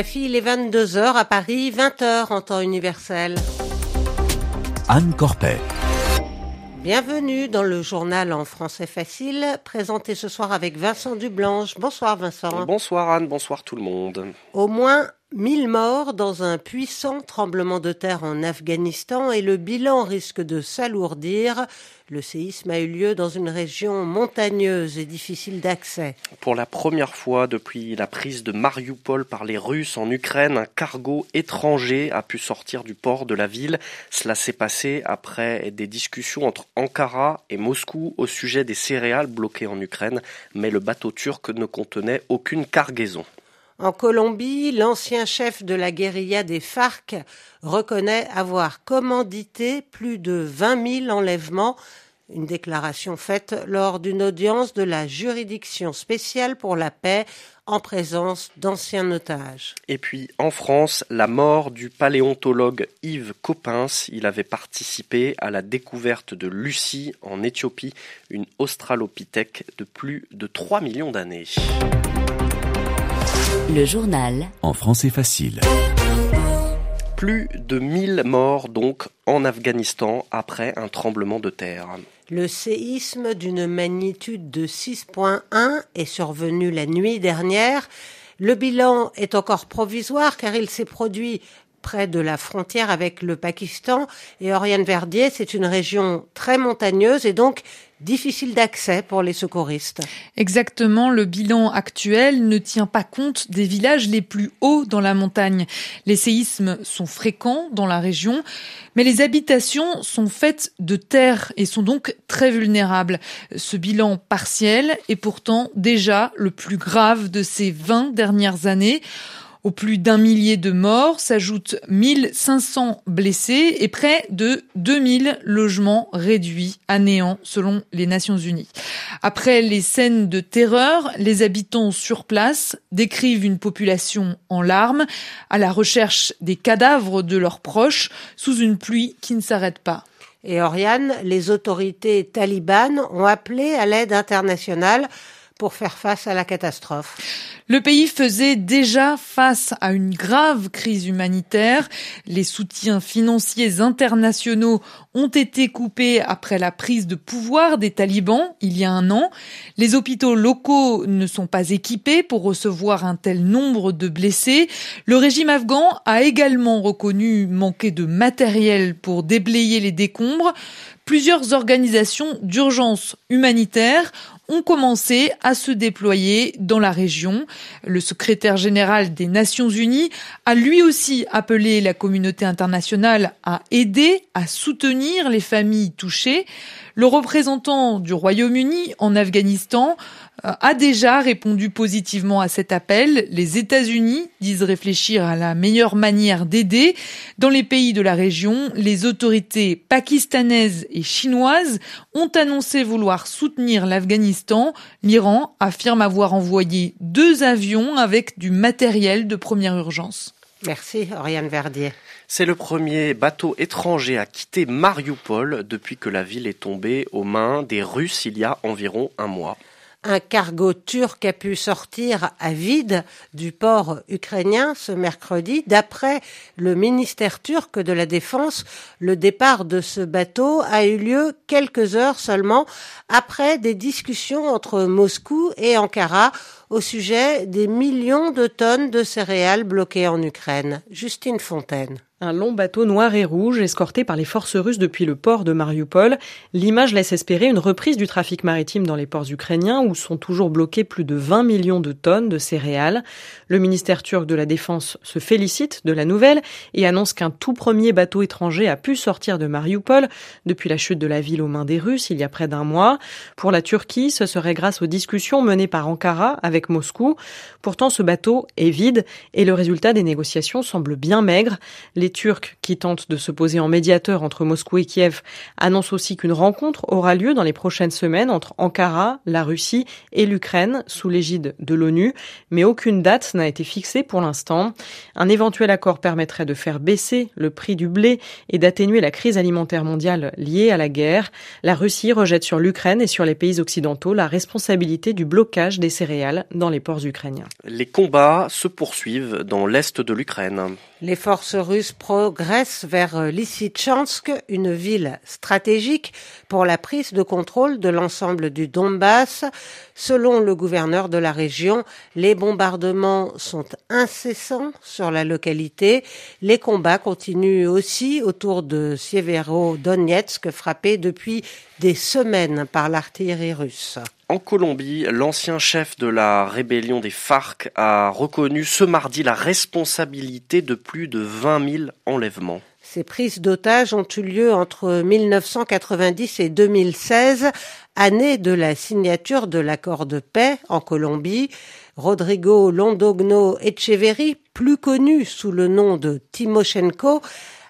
RFI, il est 22h à Paris, 20h en temps universel. Anne Corpet. Bienvenue dans le journal en français facile, présenté ce soir avec Vincent Dublanche. Bonsoir Vincent. Bonsoir Anne, bonsoir tout le monde. Au moins 1000 morts dans un puissant tremblement de terre en Afghanistan et le bilan risque de s'alourdir. Le séisme a eu lieu dans une région montagneuse et difficile d'accès. Pour la première fois depuis la prise de Mariupol par les Russes en Ukraine, un cargo étranger a pu sortir du port de la ville. Cela s'est passé après des discussions entre Ankara et Moscou au sujet des céréales bloquées en Ukraine, mais le bateau turc ne contenait aucune cargaison. En Colombie, l'ancien chef de la guérilla des FARC reconnaît avoir commandité plus de 20 000 enlèvements, une déclaration faite lors d'une audience de la juridiction spéciale pour la paix en présence d'anciens otages. Et puis en France, la mort du paléontologue Yves Coppens. Il avait participé à la découverte de Lucie en Éthiopie, une australopithèque de plus de 3 millions d'années. Le journal. En français facile. Plus de 1000 morts donc en Afghanistan après un tremblement de terre. Le séisme d'une magnitude de 6.1 est survenu la nuit dernière. Le bilan est encore provisoire car il s'est produit près de la frontière avec le Pakistan. Et Oriane Verdier, c'est une région très montagneuse et donc difficile d'accès pour les secouristes. Exactement, le bilan actuel ne tient pas compte des villages les plus hauts dans la montagne. Les séismes sont fréquents dans la région, mais les habitations sont faites de terre et sont donc très vulnérables. Ce bilan partiel est pourtant déjà le plus grave de ces 20 dernières années. Au plus d'un millier de morts s'ajoutent 1500 blessés et près de 2000 logements réduits à néant selon les Nations Unies. Après les scènes de terreur, les habitants sur place décrivent une population en larmes à la recherche des cadavres de leurs proches sous une pluie qui ne s'arrête pas. Et Oriane, les autorités talibanes ont appelé à l'aide internationale pour faire face à la catastrophe. Le pays faisait déjà face à une grave crise humanitaire. Les soutiens financiers internationaux ont été coupés après la prise de pouvoir des talibans il y a un an. Les hôpitaux locaux ne sont pas équipés pour recevoir un tel nombre de blessés. Le régime afghan a également reconnu manquer de matériel pour déblayer les décombres. Plusieurs organisations d'urgence humanitaire ont commencé à se déployer dans la région. Le secrétaire général des Nations Unies a lui aussi appelé la communauté internationale à aider, à soutenir les familles touchées. Le représentant du Royaume-Uni en Afghanistan a déjà répondu positivement à cet appel. Les États-Unis disent réfléchir à la meilleure manière d'aider. Dans les pays de la région, les autorités pakistanaises et chinoises ont annoncé vouloir soutenir l'Afghanistan. L'Iran affirme avoir envoyé deux avions avec du matériel de première urgence. Merci, Oriane Verdier. C'est le premier bateau étranger à quitter Mariupol depuis que la ville est tombée aux mains des Russes il y a environ un mois un cargo turc a pu sortir à vide du port ukrainien ce mercredi. D'après le ministère turc de la Défense, le départ de ce bateau a eu lieu quelques heures seulement après des discussions entre Moscou et Ankara au sujet des millions de tonnes de céréales bloquées en Ukraine. Justine Fontaine. Un long bateau noir et rouge escorté par les forces russes depuis le port de Mariupol. L'image laisse espérer une reprise du trafic maritime dans les ports ukrainiens où sont toujours bloqués plus de 20 millions de tonnes de céréales. Le ministère turc de la Défense se félicite de la nouvelle et annonce qu'un tout premier bateau étranger a pu sortir de Mariupol depuis la chute de la ville aux mains des Russes il y a près d'un mois. Pour la Turquie, ce serait grâce aux discussions menées par Ankara avec Pourtant, ce bateau est vide et le résultat des négociations semble bien maigre. Les Turcs, qui tentent de se poser en médiateur entre Moscou et Kiev, annoncent aussi qu'une rencontre aura lieu dans les prochaines semaines entre Ankara, la Russie et l'Ukraine sous l'égide de l'ONU, mais aucune date n'a été fixée pour l'instant. Un éventuel accord permettrait de faire baisser le prix du blé et d'atténuer la crise alimentaire mondiale liée à la guerre. La Russie rejette sur l'Ukraine et sur les pays occidentaux la responsabilité du blocage des céréales dans les ports ukrainiens. Les combats se poursuivent dans l'est de l'Ukraine. Les forces russes progressent vers Lysychansk, une ville stratégique pour la prise de contrôle de l'ensemble du Donbass. Selon le gouverneur de la région, les bombardements sont incessants sur la localité. Les combats continuent aussi autour de Sievero-Donetsk, frappé depuis des semaines par l'artillerie russe. En Colombie, l'ancien chef de la rébellion des FARC a reconnu ce mardi la responsabilité de plus de 20 000 enlèvements. Ces prises d'otages ont eu lieu entre 1990 et 2016, année de la signature de l'accord de paix en Colombie. Rodrigo Londogno Echeverri, plus connu sous le nom de Timoshenko,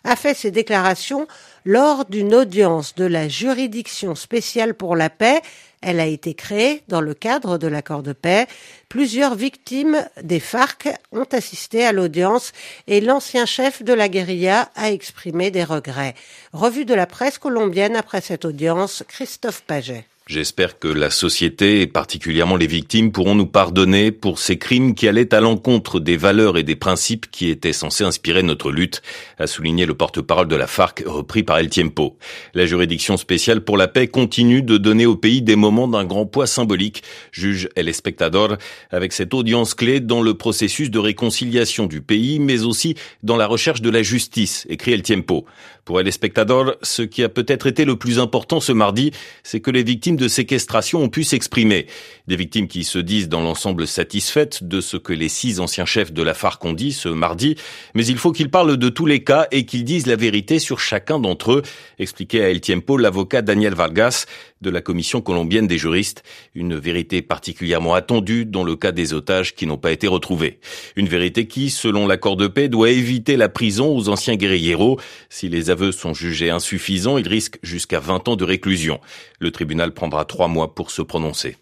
a fait ses déclarations lors d'une audience de la juridiction spéciale pour la paix. Elle a été créée dans le cadre de l'accord de paix. Plusieurs victimes des FARC ont assisté à l'audience et l'ancien chef de la guérilla a exprimé des regrets. Revue de la presse colombienne après cette audience, Christophe Paget. J'espère que la société, et particulièrement les victimes, pourront nous pardonner pour ces crimes qui allaient à l'encontre des valeurs et des principes qui étaient censés inspirer notre lutte, a souligné le porte-parole de la FARC, repris par El Tiempo. La juridiction spéciale pour la paix continue de donner au pays des moments d'un grand poids symbolique, juge El Espectador, avec cette audience clé dans le processus de réconciliation du pays, mais aussi dans la recherche de la justice, écrit El Tiempo. Pour El Espectador, ce qui a peut-être été le plus important ce mardi, c'est que les victimes de séquestration ont pu s'exprimer. Des victimes qui se disent dans l'ensemble satisfaites de ce que les six anciens chefs de la FARC ont dit ce mardi, mais il faut qu'ils parlent de tous les cas et qu'ils disent la vérité sur chacun d'entre eux, expliquait à El Tiempo l'avocat Daniel Vargas de la commission colombienne des juristes. Une vérité particulièrement attendue dans le cas des otages qui n'ont pas été retrouvés. Une vérité qui, selon l'accord de paix, doit éviter la prison aux anciens guerrilleros. Si les aveux sont jugés insuffisants, ils risquent jusqu'à 20 ans de réclusion. Le tribunal prendra trois mois pour se prononcer.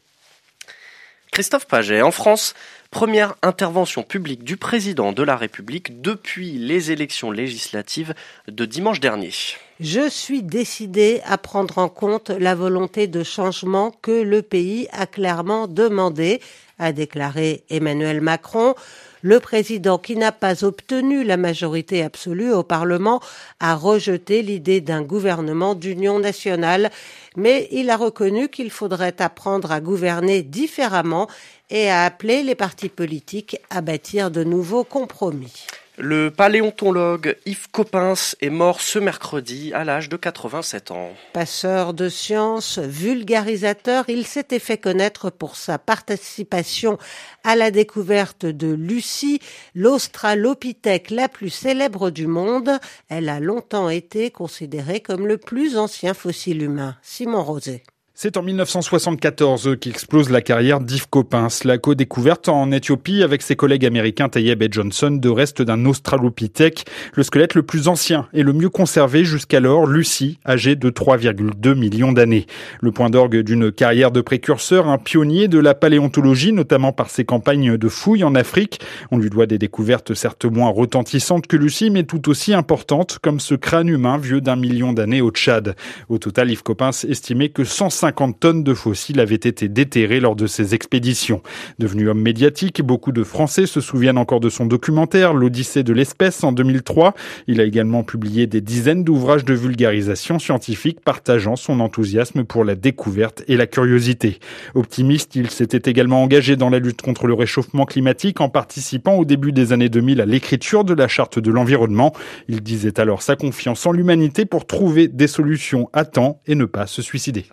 Christophe Paget, en France, première intervention publique du président de la République depuis les élections législatives de dimanche dernier. Je suis décidé à prendre en compte la volonté de changement que le pays a clairement demandé, a déclaré Emmanuel Macron. Le président, qui n'a pas obtenu la majorité absolue au Parlement, a rejeté l'idée d'un gouvernement d'union nationale, mais il a reconnu qu'il faudrait apprendre à gouverner différemment et a appelé les partis politiques à bâtir de nouveaux compromis. Le paléontologue Yves Coppens est mort ce mercredi à l'âge de 87 ans. Passeur de sciences, vulgarisateur, il s'était fait connaître pour sa participation à la découverte de Lucie, l'australopithèque la plus célèbre du monde. Elle a longtemps été considérée comme le plus ancien fossile humain. Simon Rosé. C'est en 1974 qu'explose la carrière d'Yves Coppens, la co-découverte en Éthiopie avec ses collègues américains Tayeb et Johnson de restes d'un Australopithèque, le squelette le plus ancien et le mieux conservé jusqu'alors, Lucie, âgée de 3,2 millions d'années. Le point d'orgue d'une carrière de précurseur, un pionnier de la paléontologie, notamment par ses campagnes de fouilles en Afrique. On lui doit des découvertes certes moins retentissantes que Lucie, mais tout aussi importantes, comme ce crâne humain vieux d'un million d'années au Tchad. Au total, Yves Coppens estimait que 150 50 tonnes de fossiles avaient été déterrés lors de ces expéditions. Devenu homme médiatique, beaucoup de Français se souviennent encore de son documentaire L'Odyssée de l'espèce en 2003. Il a également publié des dizaines d'ouvrages de vulgarisation scientifique partageant son enthousiasme pour la découverte et la curiosité. Optimiste, il s'était également engagé dans la lutte contre le réchauffement climatique en participant au début des années 2000 à l'écriture de la charte de l'environnement. Il disait alors sa confiance en l'humanité pour trouver des solutions à temps et ne pas se suicider.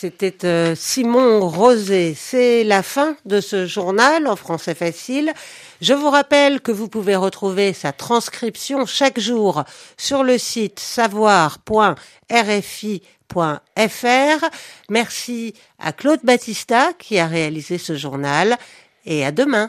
C'était euh, Simon Rosé. C'est la fin de ce journal en français facile. Je vous rappelle que vous pouvez retrouver sa transcription chaque jour sur le site savoir.rfi.fr. Merci à Claude Battista qui a réalisé ce journal et à demain.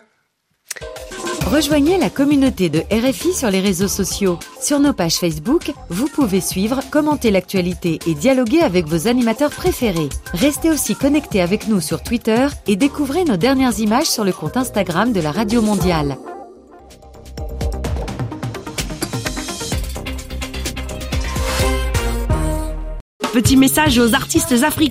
Rejoignez la communauté de RFI sur les réseaux sociaux. Sur nos pages Facebook, vous pouvez suivre, commenter l'actualité et dialoguer avec vos animateurs préférés. Restez aussi connectés avec nous sur Twitter et découvrez nos dernières images sur le compte Instagram de la Radio Mondiale. Petit message aux artistes africains.